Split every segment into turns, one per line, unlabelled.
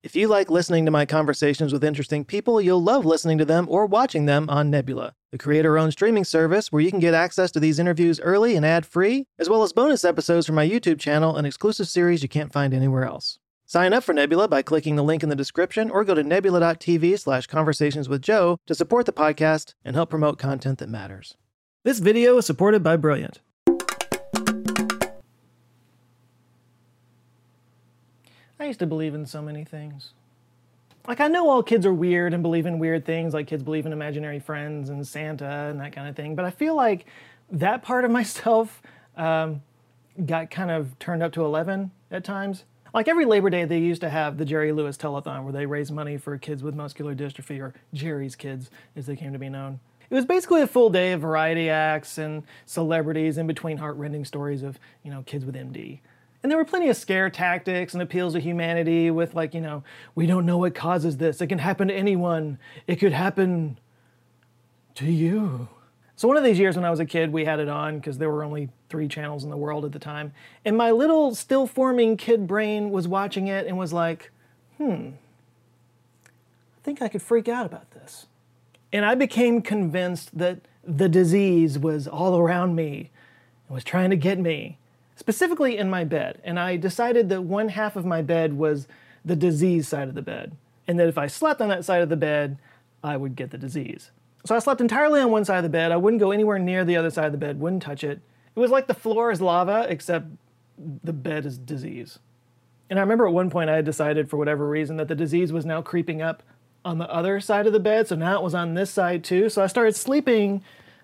If you like listening to my conversations with interesting people, you'll love listening to them or watching them on Nebula, the creator owned streaming service where you can get access to these interviews early and ad free, as well as bonus episodes from my YouTube channel and exclusive series you can't find anywhere else. Sign up for Nebula by clicking the link in the description or go to nebula.tv slash conversations with Joe to support the podcast and help promote content that matters. This video is supported by Brilliant. I used to believe in so many things. Like, I know all kids are weird and believe in weird things, like kids believe in imaginary friends and Santa and that kind of thing, but I feel like that part of myself um, got kind of turned up to 11 at times. Like every Labor Day, they used to have the Jerry Lewis Telethon where they raise money for kids with muscular dystrophy, or Jerry's kids, as they came to be known. It was basically a full day of variety acts and celebrities in between heartrending stories of, you know, kids with MD. And there were plenty of scare tactics and appeals to humanity with, like, you know, we don't know what causes this. It can happen to anyone. It could happen to you. So, one of these years when I was a kid, we had it on because there were only three channels in the world at the time. And my little, still forming kid brain was watching it and was like, hmm, I think I could freak out about this. And I became convinced that the disease was all around me and was trying to get me specifically in my bed. And I decided that one half of my bed was the disease side of the bed, and that if I slept on that side of the bed, I would get the disease. So I slept entirely on one side of the bed. I wouldn't go anywhere near the other side of the bed, wouldn't touch it. It was like the floor is lava, except the bed is disease. And I remember at one point I had decided, for whatever reason, that the disease was now creeping up on the other side of the bed. So now it was on this side too. So I started sleeping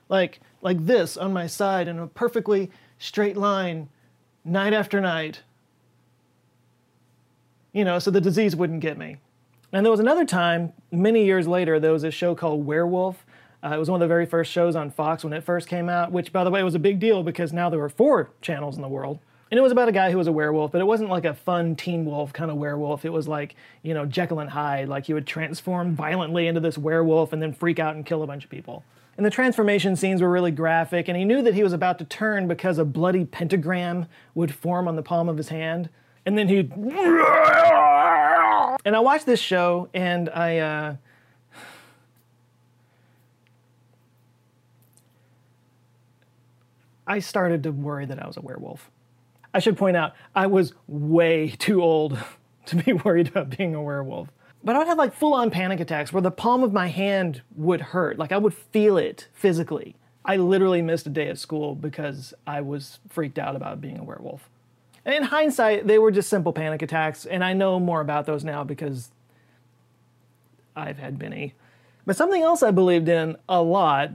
like like this on my side in a perfectly straight line night after night. You know, so the disease wouldn't get me. And there was another time, many years later, there was a show called Werewolf. Uh, it was one of the very first shows on Fox when it first came out, which, by the way, was a big deal because now there were four channels in the world. And it was about a guy who was a werewolf, but it wasn't like a fun teen wolf kind of werewolf. It was like, you know, Jekyll and Hyde, like he would transform violently into this werewolf and then freak out and kill a bunch of people. And the transformation scenes were really graphic, and he knew that he was about to turn because a bloody pentagram would form on the palm of his hand. And then he'd. And I watched this show, and I. Uh, I started to worry that I was a werewolf. I should point out, I was way too old to be worried about being a werewolf. But I would have like full on panic attacks where the palm of my hand would hurt. Like I would feel it physically. I literally missed a day of school because I was freaked out about being a werewolf. And in hindsight, they were just simple panic attacks, and I know more about those now because I've had many. But something else I believed in a lot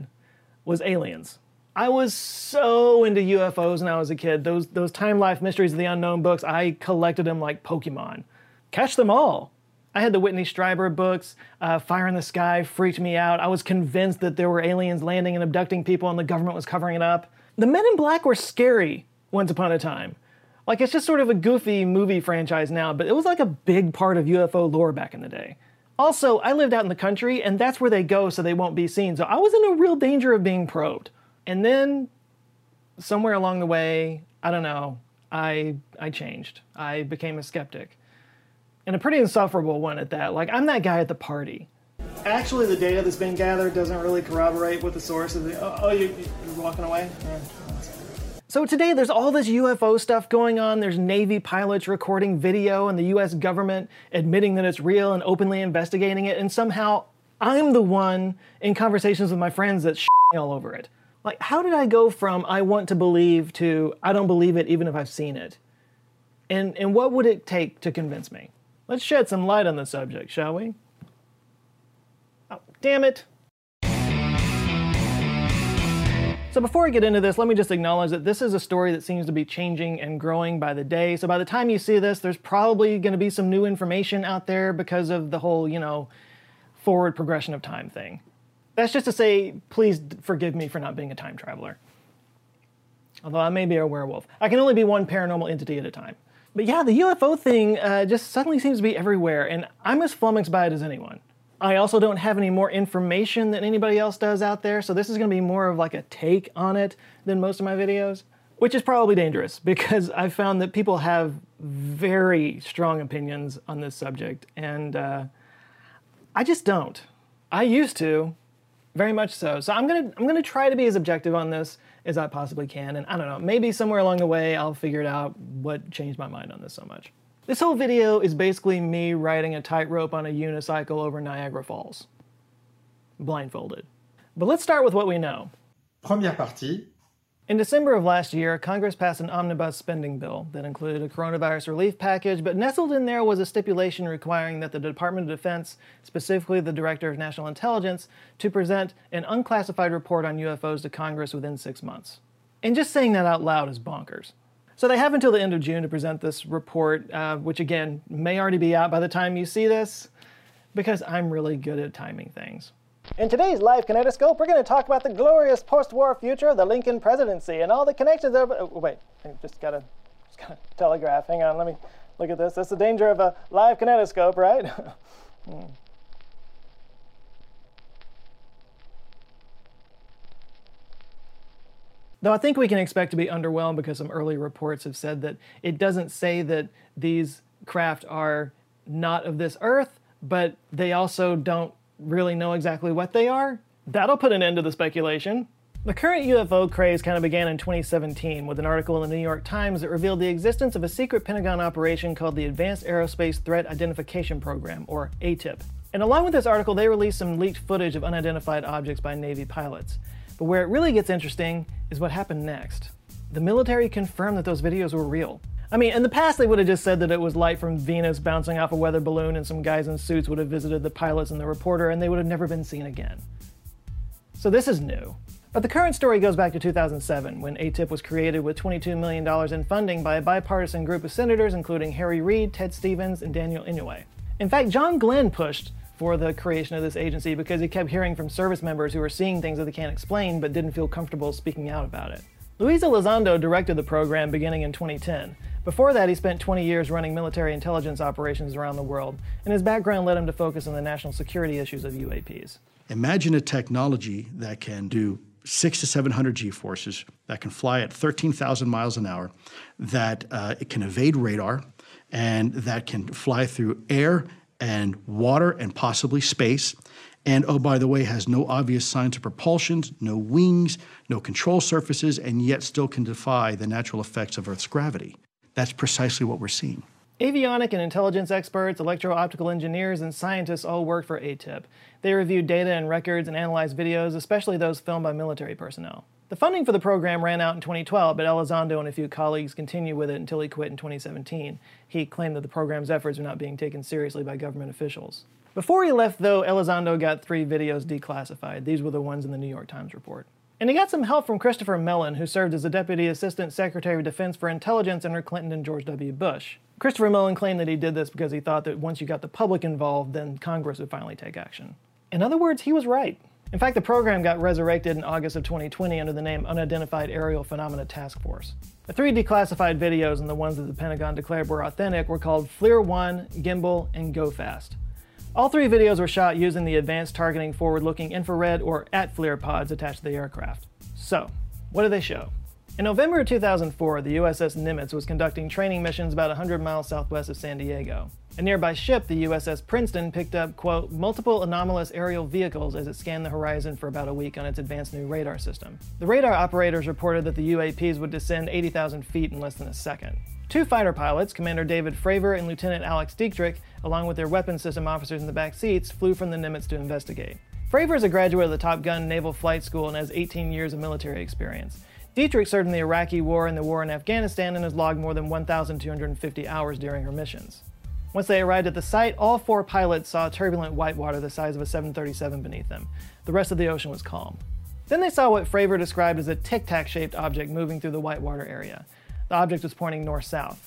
was aliens. I was so into UFOs when I was a kid. Those those Time Life Mysteries of the Unknown books, I collected them like Pokemon. Catch them all. I had the Whitley Strieber books. Uh, Fire in the Sky freaked me out. I was convinced that there were aliens landing and abducting people and the government was covering it up. The Men in Black were scary once upon a time. Like, it's just sort of a goofy movie franchise now, but it was like a big part of UFO lore back in the day. Also, I lived out in the country, and that's where they go so they won't be seen, so I was in a real danger of being probed. And then, somewhere along the way, I don't know, I, I changed. I became a skeptic and a pretty insufferable one at that. Like, I'm that guy at the party. Actually, the data that's been gathered doesn't really corroborate with the source of the. Oh, oh you, are walking away? Yeah. So today there's all this UFO stuff going on. There's Navy pilots recording video and the US government admitting that it's real and openly investigating it. And somehow I'm the one in conversations with my friends that's all over it. Like, how did I go from I want to believe to I don't believe it even if I've seen it? And, and what would it take to convince me? Let's shed some light on the subject, shall we? Oh, damn it. So before I get into this, let me just acknowledge that this is a story that seems to be changing and growing by the day. So by the time you see this, there's probably going to be some new information out there because of the whole, you know, forward progression of time thing. That's just to say, please forgive me for not being a time traveler. Although I may be a werewolf. I can only be one paranormal entity at a time. But yeah, the UFO thing uh, just suddenly seems to be everywhere, and I'm as flummoxed by it as anyone. I also don't have any more information than anybody else does out there, so this is to be more of like a take on it than most of my videos, which is probably dangerous because I've found that people have very strong opinions on this subject, and uh, I just don't. I used to, very much so. So I'm gonna I'm gonna try to be as objective on this as I possibly can, and I don't know, maybe somewhere along the way I'll figure it out what changed my mind on this so much. This whole video is basically me riding a tightrope on a unicycle over Niagara Falls, blindfolded. But let's start with what we know.
Première partie,
In December of last year, Congress passed an omnibus spending bill that included a coronavirus relief package, but nestled in there was a stipulation requiring that the Department of Defense, specifically the Director of National Intelligence, to present an unclassified report on UFOs to Congress within six months. And just saying that out loud is bonkers. So they have until the end of June to present this report, uh, which again may already be out by the time you see this, because I'm really good at timing things. In today's live kinetoscope, we're going to talk about the glorious post-war future of the Lincoln presidency and all the connections of. Oh, wait, I just gotta, just gotta telegraph. Hang on, let me look at this. That's the danger of a live kinetoscope, right? Hmm. Though I think we can expect to be underwhelmed because some early reports have said that it doesn't say that these craft are not of this Earth, but they also don't really know exactly what they are. That'll put an end to the speculation. The current UFO craze kind of began in 2017 with an article in the New York Times that revealed the existence of a secret Pentagon operation called the Advanced Aerospace Threat Identification Program, or ATIP. And along with this article, they released some leaked footage of unidentified objects by Navy pilots. But where it really gets interesting is what happened next. The military confirmed that those videos were real. I mean, in the past, they would have just said that it was light from Venus bouncing off a weather balloon, and some guys in suits would have visited the pilots and the reporter, and they would have never been seen again. So this is new. But the current story goes back to 2007, when ATIP was created with $22 million in funding by a bipartisan group of senators, including Harry Reid, Ted Stevens, and Daniel Inouye. In fact, John Glenn pushed for the creation of this agency because he kept hearing from service members who were seeing things that they can't explain but didn't feel comfortable speaking out about it. Luis Elizondo directed the program beginning in 2010. Before that, he spent 20 years running military intelligence operations around the world, and his background led him to focus on the national security issues of UAPs.
Imagine a technology that can do six to 700 G forces, that can fly at 13,000 miles an hour, that uh, it can evade radar, and that can fly through air and water and possibly space. And oh, by the way, has no obvious signs of propulsion, no wings, no control surfaces, and yet still can defy the natural effects of Earth's gravity. That's precisely what we're seeing.
Avionic and intelligence experts, electro-optical engineers, and scientists all work for ATIP. They review data and records and analyze videos, especially those filmed by military personnel. The funding for the program ran out in 2012, but Elizondo and a few colleagues continued with it until he quit in 2017. He claimed that the program's efforts were not being taken seriously by government officials. Before he left, though, Elizondo got three videos declassified. These were the ones in the New York Times report. And he got some help from Christopher Mellon, who served as the Deputy Assistant Secretary of Defense for Intelligence under Clinton and George W. Bush. Christopher Mellon claimed that he did this because he thought that once you got the public involved, then Congress would finally take action. In other words, he was right. In fact, the program got resurrected in August of 2020 under the name Unidentified Aerial Phenomena Task Force. The three declassified videos and the ones that the Pentagon declared were authentic were called FLIR 1, Gimbal, and Go Fast. All three videos were shot using the Advanced Targeting Forward Looking Infrared or ATFLIR pods attached to the aircraft. So, what do they show? In November of 2004, the USS Nimitz was conducting training missions about 100 miles southwest of San Diego. A nearby ship, the USS Princeton, picked up, quote, multiple anomalous aerial vehicles as it scanned the horizon for about a week on its advanced new radar system. The radar operators reported that the UAPs would descend 80,000 feet in less than a second. Two fighter pilots, Commander David Fravor and Lieutenant Alex Dietrich, along with their weapons system officers in the back seats, flew from the Nimitz to investigate. Fravor is a graduate of the Top Gun Naval Flight School and has 18 years of military experience. Dietrich served in the Iraqi War and the war in Afghanistan and has logged more than 1,250 hours during her missions. Once they arrived at the site, all four pilots saw turbulent white water the size of a 737 beneath them. The rest of the ocean was calm. Then they saw what Fravor described as a tic-tac shaped object moving through the whitewater area. The object was pointing north-south.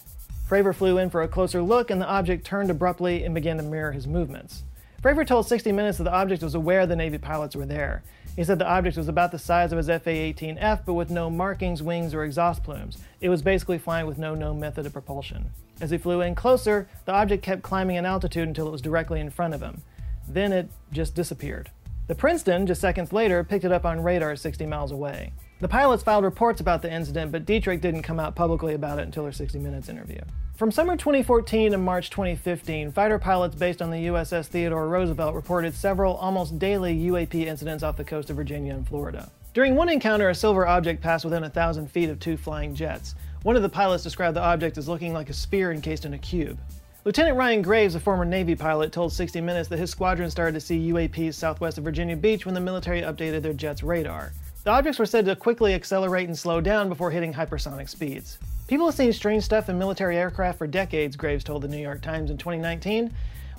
Fravor flew in for a closer look, and the object turned abruptly and began to mirror his movements. Fravor told 60 Minutes that the object was aware the Navy pilots were there. He said the object was about the size of his FA-18F, but with no markings, wings, or exhaust plumes. It was basically flying with no known method of propulsion. As he flew in closer, the object kept climbing in altitude until it was directly in front of him. Then it just disappeared. The Princeton, just seconds later, picked it up on radar 60 miles away. The pilots filed reports about the incident, but Dietrich didn't come out publicly about it until her 60 Minutes interview. From summer 2014 to March 2015, fighter pilots based on the USS Theodore Roosevelt reported several almost daily UAP incidents off the coast of Virginia and Florida. During one encounter, a silver object passed within a thousand feet of two flying jets. One of the pilots described the object as looking like a spear encased in a cube. Lieutenant Ryan Graves, a former Navy pilot, told 60 Minutes that his squadron started to see UAPs southwest of Virginia Beach when the military updated their jet's radar. The objects were said to quickly accelerate and slow down before hitting hypersonic speeds. People have seen strange stuff in military aircraft for decades, Graves told the New York Times in 2019.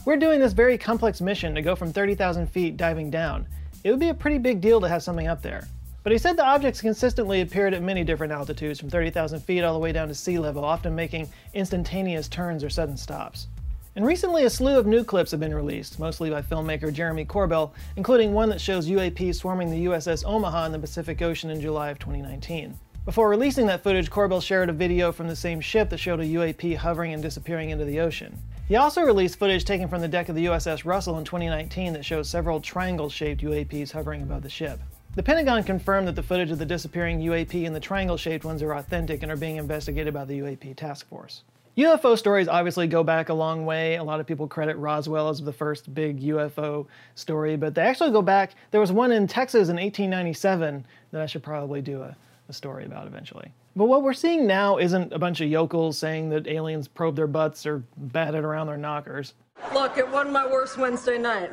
We're doing this very complex mission to go from 30,000 feet diving down. It would be a pretty big deal to have something up there. But he said the objects consistently appeared at many different altitudes, from 30,000 feet all the way down to sea level, often making instantaneous turns or sudden stops. And recently, a slew of new clips have been released, mostly by filmmaker Jeremy Corbell, including one that shows UAP swarming the USS Omaha in the Pacific Ocean in July of 2019. Before releasing that footage, Corbell shared a video from the same ship that showed a UAP hovering and disappearing into the ocean. He also released footage taken from the deck of the USS Russell in 2019 that shows several triangle-shaped UAPs hovering above the ship. The Pentagon confirmed that the footage of the disappearing UAP and the triangle-shaped ones are authentic and are being investigated by the UAP task force. UFO stories obviously go back a long way. A lot of people credit Roswell as the first big UFO story, but they actually go back. There was one in Texas in 1897 that I should probably do a a story about eventually. But what we're seeing now isn't a bunch of yokels saying that aliens probe their butts or batted around their knockers.
Look, it wasn't my worst Wednesday night.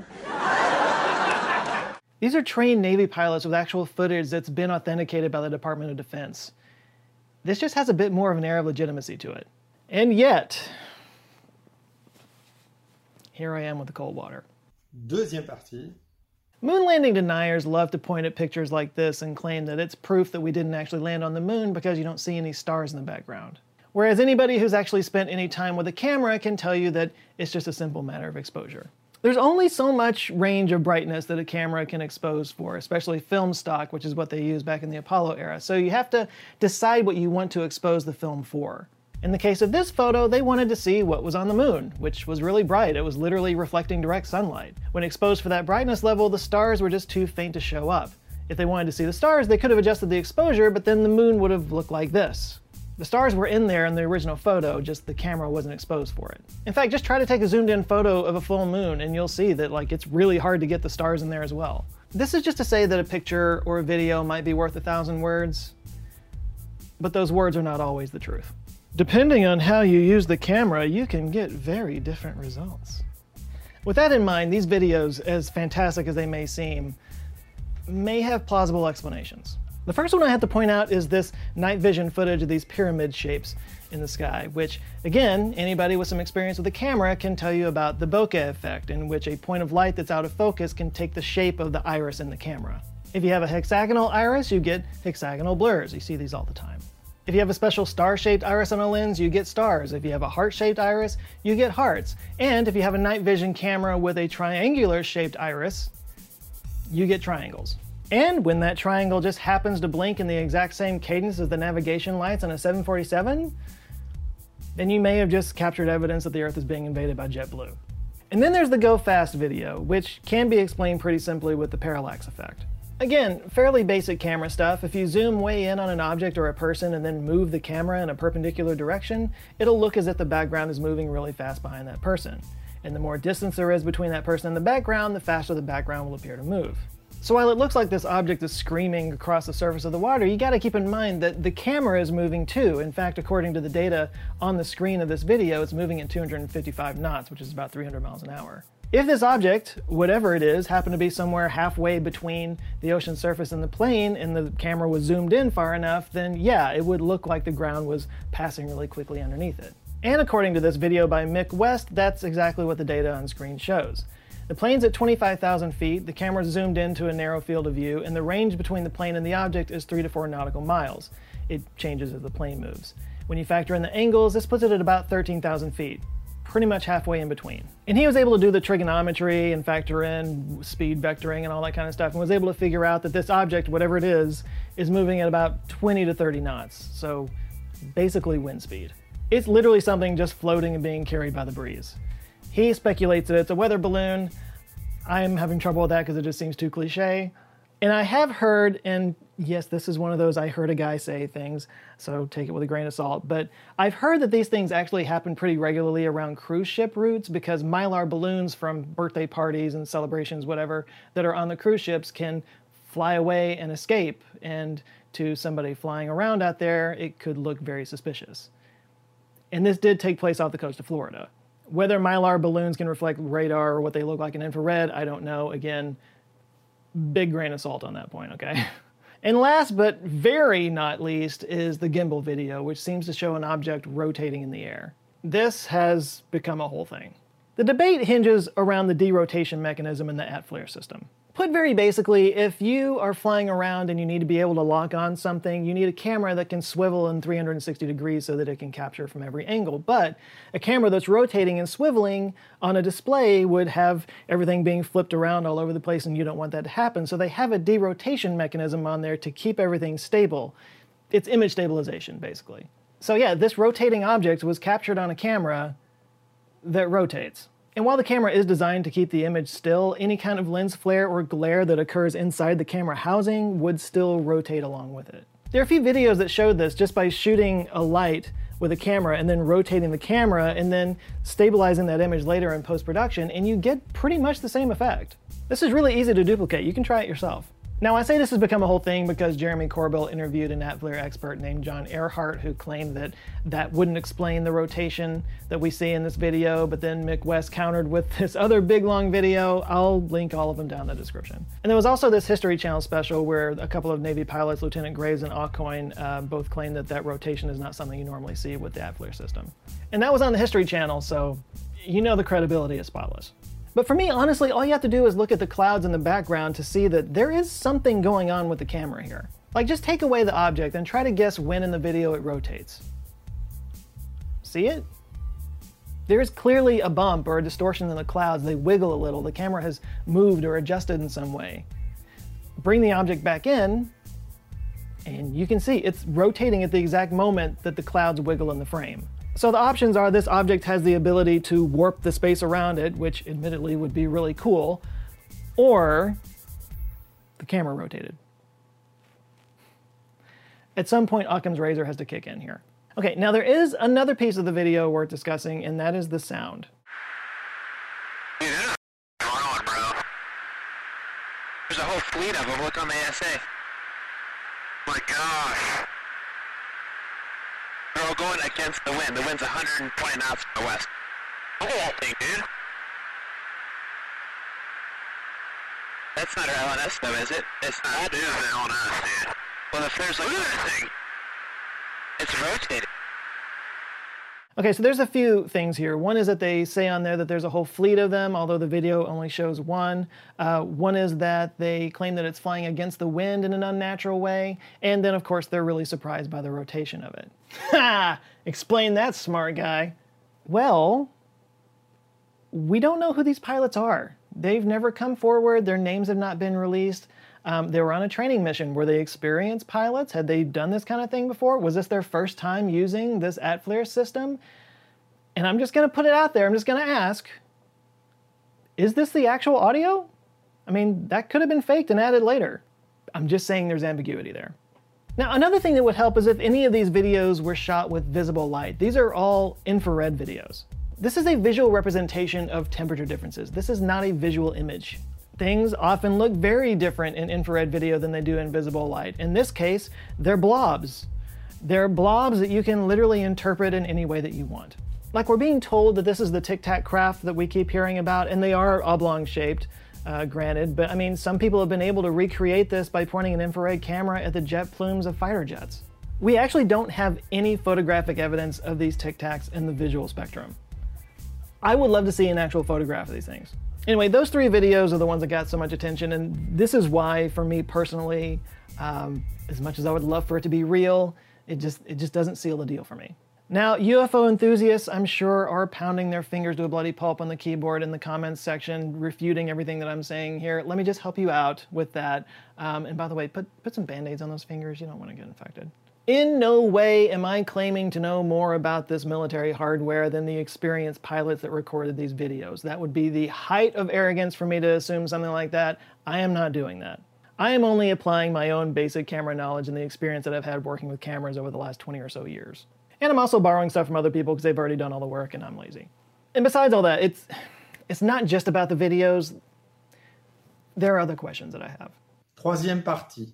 These are trained Navy pilots with actual footage that's been authenticated by the Department of Defense. This just has a bit more of an air of legitimacy to it. And yet, here I am with the cold water.
Deuxième partie.
Moon landing deniers love to point at pictures like this and claim that it's proof that we didn't actually land on the moon because you don't see any stars in the background. Whereas anybody who's actually spent any time with a camera can tell you that it's just a simple matter of exposure. There's only so much range of brightness that a camera can expose for, especially film stock, which is what they used back in the Apollo era. So you have to decide what you want to expose the film for. In the case of this photo, they wanted to see what was on the moon, which was really bright. It was literally reflecting direct sunlight. When exposed for that brightness level, the stars were just too faint to show up. If they wanted to see the stars, they could have adjusted the exposure, but then the moon would have looked like this. The stars were in there in the original photo, just the camera wasn't exposed for it. In fact, just try to take a zoomed in photo of a full moon and you'll see that like it's really hard to get the stars in there as well. This is just to say that a picture or a video might be worth a thousand words, but those words are not always the truth. Depending on how you use the camera, you can get very different results. With that in mind, these videos, as fantastic as they may seem, may have plausible explanations. The first one I have to point out is this night vision footage of these pyramid shapes in the sky, which, again, anybody with some experience with a camera can tell you about the bokeh effect, in which a point of light that's out of focus can take the shape of the iris in the camera. If you have a hexagonal iris, you get hexagonal blurs. You see these all the time. If you have a special star-shaped iris on a lens, you get stars. If you have a heart-shaped iris, you get hearts. And if you have a night vision camera with a triangular-shaped iris, you get triangles. And when that triangle just happens to blink in the exact same cadence as the navigation lights on a 747, then you may have just captured evidence that the Earth is being invaded by JetBlue. And then there's the Go Fast video, which can be explained pretty simply with the parallax effect. Again, fairly basic camera stuff. If you zoom way in on an object or a person and then move the camera in a perpendicular direction, it'll look as if the background is moving really fast behind that person. And the more distance there is between that person and the background, the faster the background will appear to move. So while it looks like this object is screaming across the surface of the water, you gotta keep in mind that the camera is moving too. In fact, according to the data on the screen of this video, it's moving at 255 knots, which is about 300 miles an hour. If this object, whatever it is, happened to be somewhere halfway between the ocean surface and the plane and the camera was zoomed in far enough, then yeah, it would look like the ground was passing really quickly underneath it. And according to this video by Mick West, that's exactly what the data on screen shows. The plane's at 25,000 feet, the camera's zoomed into a narrow field of view, and the range between the plane and the object is 3 to 4 nautical miles. It changes as the plane moves. When you factor in the angles, this puts it at about 13,000 feet pretty much halfway in between. And he was able to do the trigonometry and factor in speed vectoring and all that kind of stuff and was able to figure out that this object, whatever it is, is moving at about 20 to 30 knots. So basically wind speed. It's literally something just floating and being carried by the breeze. He speculates that it's a weather balloon. I'm having trouble with that because it just seems too cliche. And I have heard, and yes, this is one of those I heard a guy say things, so take it with a grain of salt. But I've heard that these things actually happen pretty regularly around cruise ship routes because mylar balloons from birthday parties and celebrations, whatever, that are on the cruise ships can fly away and escape. And to somebody flying around out there, it could look very suspicious. And this did take place off the coast of Florida. Whether mylar balloons can reflect radar or what they look like in infrared, I don't know. Again, big grain of salt on that point, okay? And last but very not least is the gimbal video, which seems to show an object rotating in the air. This has become a whole thing. The debate hinges around the derotation mechanism in the ATFLIR system. Put very basically, if you are flying around and you need to be able to lock on something, you need a camera that can swivel in 360 degrees so that it can capture from every angle. But a camera that's rotating and swiveling on a display would have everything being flipped around all over the place, and you don't want that to happen. So they have a derotation mechanism on there to keep everything stable. It's image stabilization, basically. So yeah, this rotating object was captured on a camera that rotates. And while the camera is designed to keep the image still, any kind of lens flare or glare that occurs inside the camera housing would still rotate along with it. There are a few videos that showed this just by shooting a light with a camera and then rotating the camera and then stabilizing that image later in post-production and you get pretty much the same effect. This is really easy to duplicate, you can try it yourself. Now, I say this has become a whole thing because Jeremy Corbell interviewed an ATFLIR expert named John Earhart who claimed that that wouldn't explain the rotation that we see in this video, but then Mick West countered with this other big long video. I'll link all of them down in the description. And there was also this History Channel special where a couple of Navy pilots, Lieutenant Graves and Accoin, uh, both claimed that that rotation is not something you normally see with the ATFLIR system. And that was on the History Channel, so you know the credibility is spotless. But for me, honestly, all you have to do is look at the clouds in the background to see that there is something going on with the camera here. Like just take away the object and try to guess when in the video it rotates. See it? There is clearly a bump or a distortion in the clouds. They wiggle a little. The camera has moved or adjusted in some way. Bring the object back in, and you can see it's rotating at the exact moment that the clouds wiggle in the frame. So the options are this object has the ability to warp the space around it, which admittedly would be really cool, or the camera rotated. At some point, Occam's razor has to kick in here. Okay, now there is another piece of the video worth discussing, and that is the sound.
Dude, on, bro. There's a whole fleet of them. Look on the ASA. My gosh. Going against the wind. The wind's 120 knots from the west. Look at that thing, dude. That's not our LNS though, is it? It's not. That is the LNS, dude. Well, if there's like... Look at that thing. It's rotating.
Okay, so there's a few things here. One is that they say on there that there's a whole fleet of them, although the video only shows one. Uh, one is that they claim that it's flying against the wind in an unnatural way. And then, of course, they're really surprised by the rotation of it. Ha! Explain that, smart guy. Well, we don't know who these pilots are. They've never come forward, their names have not been released. Um, they were on a training mission. Were they experienced pilots? Had they done this kind of thing before? Was this their first time using this ATFLIR system? And I'm just going to put it out there. I'm just going to ask Is this the actual audio? I mean, that could have been faked and added later. I'm just saying there's ambiguity there. Now, another thing that would help is if any of these videos were shot with visible light. These are all infrared videos. This is a visual representation of temperature differences. This is not a visual image things often look very different in infrared video than they do in visible light. In this case, they're blobs. They're blobs that you can literally interpret in any way that you want. Like we're being told that this is the Tic Tac craft that we keep hearing about, and they are oblong shaped, uh, granted, but I mean, some people have been able to recreate this by pointing an infrared camera at the jet plumes of fighter jets. We actually don't have any photographic evidence of these Tic Tacs in the visual spectrum. I would love to see an actual photograph of these things. Anyway, those three videos are the ones that got so much attention, and this is why, for me personally, um, as much as I would love for it to be real, it just it just doesn't seal the deal for me. Now, UFO enthusiasts, I'm sure, are pounding their fingers to a bloody pulp on the keyboard in the comments section, refuting everything that I'm saying here. Let me just help you out with that. Um, and by the way, put put some band-aids on those fingers. You don't want to get infected. In no way am I claiming to know more about this military hardware than the experienced pilots that recorded these videos. That would be the height of arrogance for me to assume something like that. I am not doing that. I am only applying my own basic camera knowledge and the experience that I've had working with cameras over the last 20 or so years. And I'm also borrowing stuff from other people because they've already done all the work and I'm lazy. And besides all that, it's it's not just about the videos. There are other questions that I have.
Troisième partie.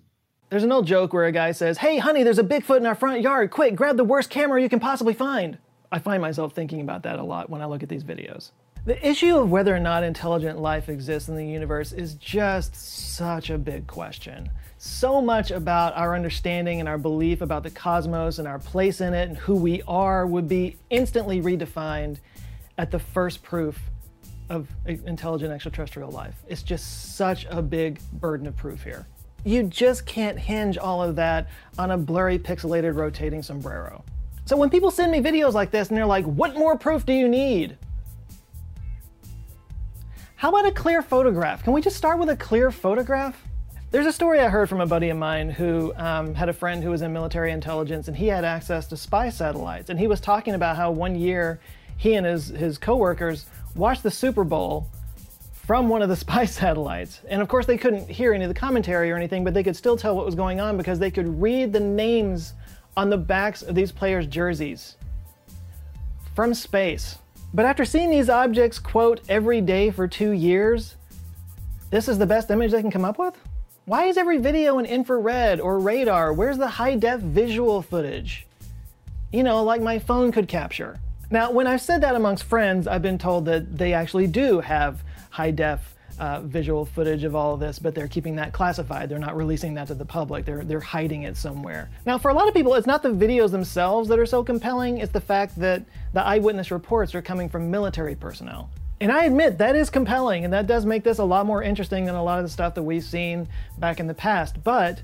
There's an old joke where a guy says, Hey, honey, there's a Bigfoot in our front yard. Quick, grab the worst camera you can possibly find. I find myself thinking about that a lot when I look at these videos. The issue of whether or not intelligent life exists in the universe is just such a big question. So much about our understanding and our belief about the cosmos and our place in it and who we are would be instantly redefined at the first proof of intelligent extraterrestrial life. It's just such a big burden of proof here. You just can't hinge all of that on a blurry, pixelated, rotating sombrero. So when people send me videos like this and they're like, what more proof do you need? How about a clear photograph? Can we just start with a clear photograph? There's a story I heard from a buddy of mine who um, had a friend who was in military intelligence and he had access to spy satellites. And he was talking about how one year he and his, his coworkers watched the Super Bowl from one of the spy satellites. And of course, they couldn't hear any of the commentary or anything, but they could still tell what was going on because they could read the names on the backs of these players' jerseys from space. But after seeing these objects, quote, every day for two years, this is the best image they can come up with? Why is every video in infrared or radar? Where's the high def visual footage? You know, like my phone could capture. Now, when I've said that amongst friends, I've been told that they actually do have high def uh, visual footage of all of this, but they're keeping that classified. They're not releasing that to the public. They're, they're hiding it somewhere. Now, for a lot of people, it's not the videos themselves that are so compelling, it's the fact that the eyewitness reports are coming from military personnel. And I admit that is compelling, and that does make this a lot more interesting than a lot of the stuff that we've seen back in the past. But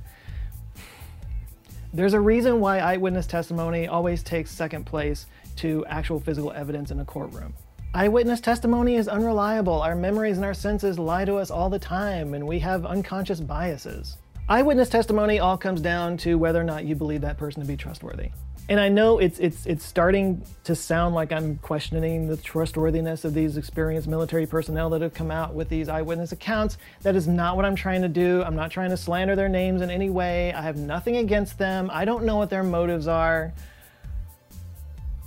there's a reason why eyewitness testimony always takes second place to actual physical evidence in a courtroom. Eyewitness testimony is unreliable. Our memories and our senses lie to us all the time, and we have unconscious biases. Eyewitness testimony all comes down to whether or not you believe that person to be trustworthy. And I know it's it's it's starting to sound like I'm questioning the trustworthiness of these experienced military personnel that have come out with these eyewitness accounts. That is not what I'm trying to do. I'm not trying to slander their names in any way. I have nothing against them. I don't know what their motives are.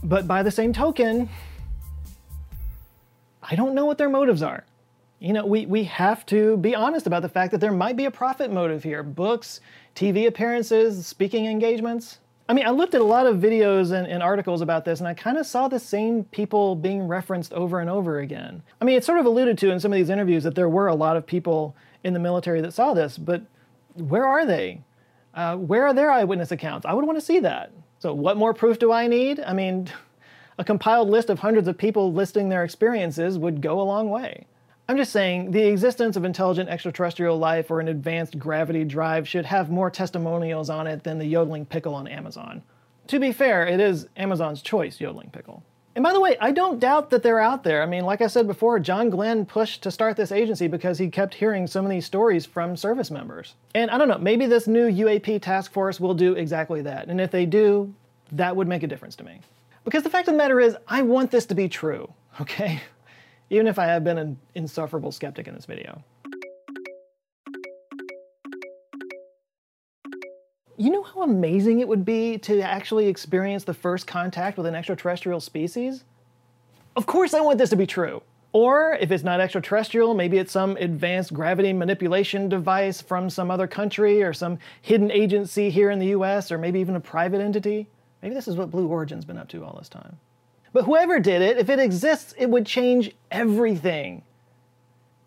But by the same token, I don't know what their motives are. You know, we, we have to be honest about the fact that there might be a profit motive here. Books, TV appearances, speaking engagements. I mean, I looked at a lot of videos and, and articles about this, and I kind of saw the same people being referenced over and over again. I mean, it's sort of alluded to in some of these interviews that there were a lot of people in the military that saw this, but where are they? Uh, where are their eyewitness accounts? I would want to see that. So, what more proof do I need? I mean, a compiled list of hundreds of people listing their experiences would go a long way. I'm just saying, the existence of intelligent extraterrestrial life or an advanced gravity drive should have more testimonials on it than the yodeling pickle on Amazon. To be fair, it is Amazon's choice, yodeling pickle. And by the way, I don't doubt that they're out there. I mean, like I said before, John Glenn pushed to start this agency because he kept hearing so many stories from service members. And I don't know, maybe this new UAP task force will do exactly that. And if they do, that would make a difference to me. Because the fact of the matter is, I want this to be true, okay? Even if I have been an insufferable skeptic in this video. You know how amazing it would be to actually experience the first contact with an extraterrestrial species? Of course I want this to be true. Or if it's not extraterrestrial, maybe it's some advanced gravity manipulation device from some other country or some hidden agency here in the US or maybe even a private entity. Maybe this is what Blue Origin's been up to all this time. But whoever did it, if it exists, it would change everything.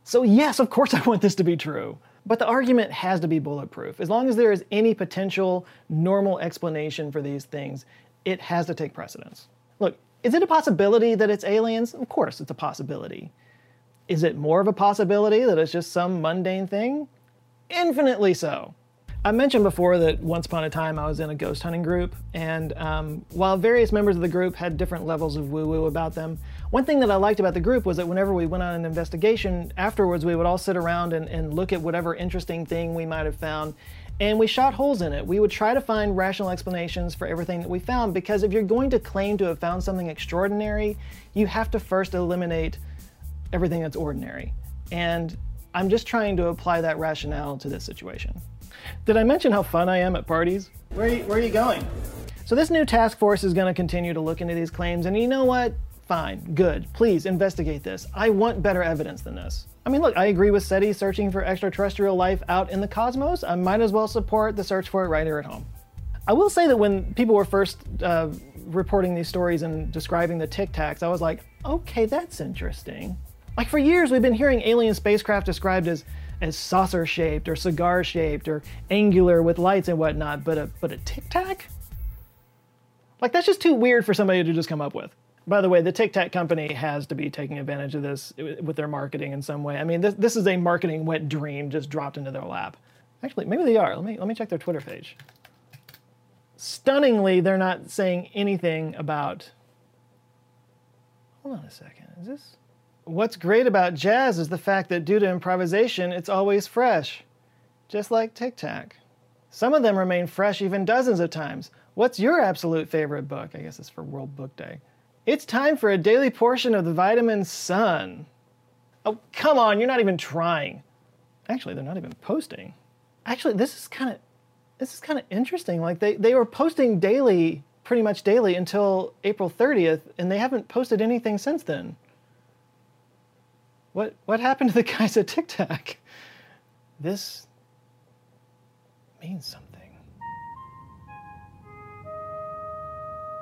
So, yes, of course I want this to be true. But the argument has to be bulletproof. As long as there is any potential normal explanation for these things, it has to take precedence. Look, is it a possibility that it's aliens? Of course, it's a possibility. Is it more of a possibility that it's just some mundane thing? Infinitely so. I mentioned before that once upon a time I was in a ghost hunting group, and um, while various members of the group had different levels of woo woo about them, one thing that I liked about the group was that whenever we went on an investigation, afterwards we would all sit around and, and look at whatever interesting thing we might have found, and we shot holes in it. We would try to find rational explanations for everything that we found because if you're going to claim to have found something extraordinary, you have to first eliminate everything that's ordinary. And I'm just trying to apply that rationale to this situation. Did I mention how fun I am at parties? Where are you, where are you going? So, this new task force is going to continue to look into these claims, and you know what? Fine, good. Please investigate this. I want better evidence than this. I mean, look, I agree with SETI searching for extraterrestrial life out in the cosmos. I might as well support the search for it right here at home. I will say that when people were first uh, reporting these stories and describing the Tic Tacs, I was like, okay, that's interesting. Like for years, we've been hearing alien spacecraft described as as saucer shaped or cigar shaped or angular with lights and whatnot, but a but a Tic Tac? Like that's just too weird for somebody to just come up with. By the way, the Tic Tac company has to be taking advantage of this with their marketing in some way. I mean, this, this is a marketing wet dream just dropped into their lap. Actually, maybe they are. Let me let me check their Twitter page. Stunningly, they're not saying anything about. Hold on a second. Is this? What's great about jazz is the fact that due to improvisation, it's always fresh, just like Tic Tac. Some of them remain fresh even dozens of times. What's your absolute favorite book? I guess it's for World Book Day. It's time for a daily portion of the vitamin sun. Oh, come on, you're not even trying. Actually, they're not even posting. Actually, this is kind of this is kind of interesting. Like they, they were posting daily, pretty much daily until April 30th, and they haven't posted anything since then. What what happened to the guys at Tic Tac? This means something.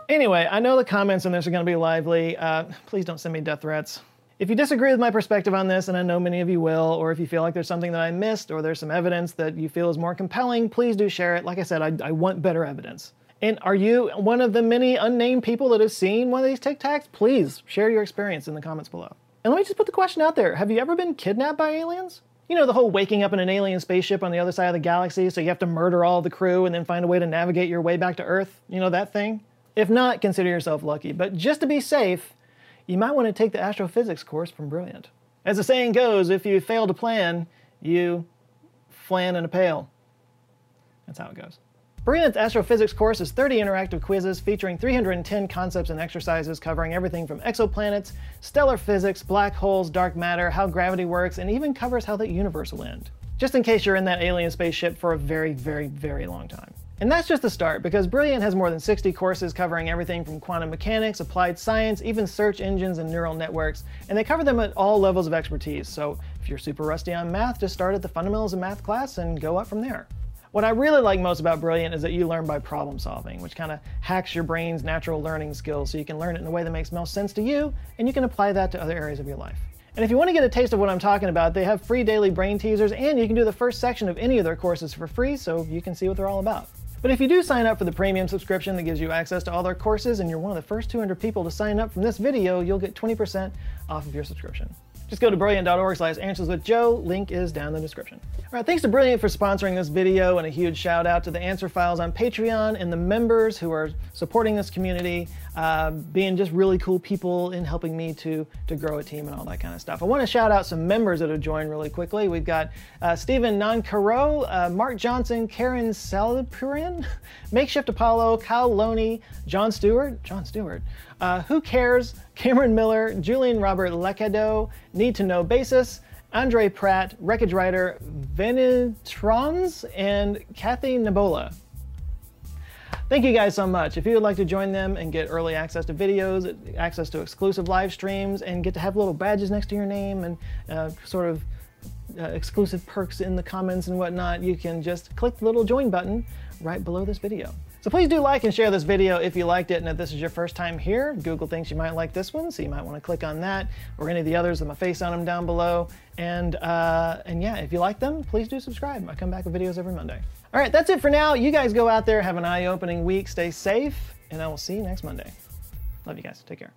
Anyway, I know the comments on this are going to be lively. Uh, please don't send me death threats. If you disagree with my perspective on this, and I know many of you will, or if you feel like there's something that I missed, or there's some evidence that you feel is more compelling, please do share it. Like I said, I, I want better evidence. And are you one of the many unnamed people that have seen one of these Tic Tacs? Please share your experience in the comments below. And let me just put the question out there Have you ever been kidnapped by aliens? You know, the whole waking up in an alien spaceship on the other side of the galaxy, so you have to murder all the crew and then find a way to navigate your way back to Earth? You know, that thing? If not, consider yourself lucky. But just to be safe, you might want to take the astrophysics course from Brilliant. As the saying goes, if you fail to plan, you flan in a pail. That's how it goes. Brilliant's astrophysics course is 30 interactive quizzes featuring 310 concepts and exercises covering everything from exoplanets, stellar physics, black holes, dark matter, how gravity works, and even covers how the universe will end. Just in case you're in that alien spaceship for a very, very, very long time. And that's just the start, because Brilliant has more than 60 courses covering everything from quantum mechanics, applied science, even search engines and neural networks, and they cover them at all levels of expertise. So if you're super rusty on math, just start at the fundamentals of math class and go up from there. What I really like most about Brilliant is that you learn by problem solving, which kind of hacks your brain's natural learning skills so you can learn it in a way that makes most sense to you, and you can apply that to other areas of your life. And if you want to get a taste of what I'm talking about, they have free daily brain teasers, and you can do the first section of any of their courses for free so you can see what they're all about. But if you do sign up for the premium subscription that gives you access to all their courses and you're one of the first 200 people to sign up from this video, you'll get 20% off of your subscription. Just go to brilliant.org slash answers with Joe. Link is down in the description. All right, thanks to Brilliant for sponsoring this video and a huge shout out to the Answer Files on Patreon and the members who are supporting this community, uh, being just really cool people in helping me to, to grow a team and all that kind of stuff. I want to shout out some members that have joined really quickly. We've got uh, Stephen Nancaro, uh, Mark Johnson, Karen Salapurin, Makeshift Apollo, Kyle Loney, John Stewart, John Stewart, uh, Who Cares, Cameron Miller, Julian Robert Lecado, Need to Know Basis, Andre Pratt, Wreckage Rider, Venetrons, and Kathy Nabola. Thank you guys so much. If you would like to join them and get early access to videos, access to exclusive live streams, and get to have little badges next to your name and uh, sort of uh, exclusive perks in the comments and whatnot, you can just click the little join button right below this video. So please do like and share this video if you liked it, and if this is your first time here, Google thinks you might like this one, so you might want to click on that or any of the others with my face on them down below. And uh, and yeah, if you like them, please do subscribe. I come back with videos every Monday. All right, that's it for now. You guys go out there, have an eye-opening week, stay safe, and I will see you next Monday. Love you guys. Take care.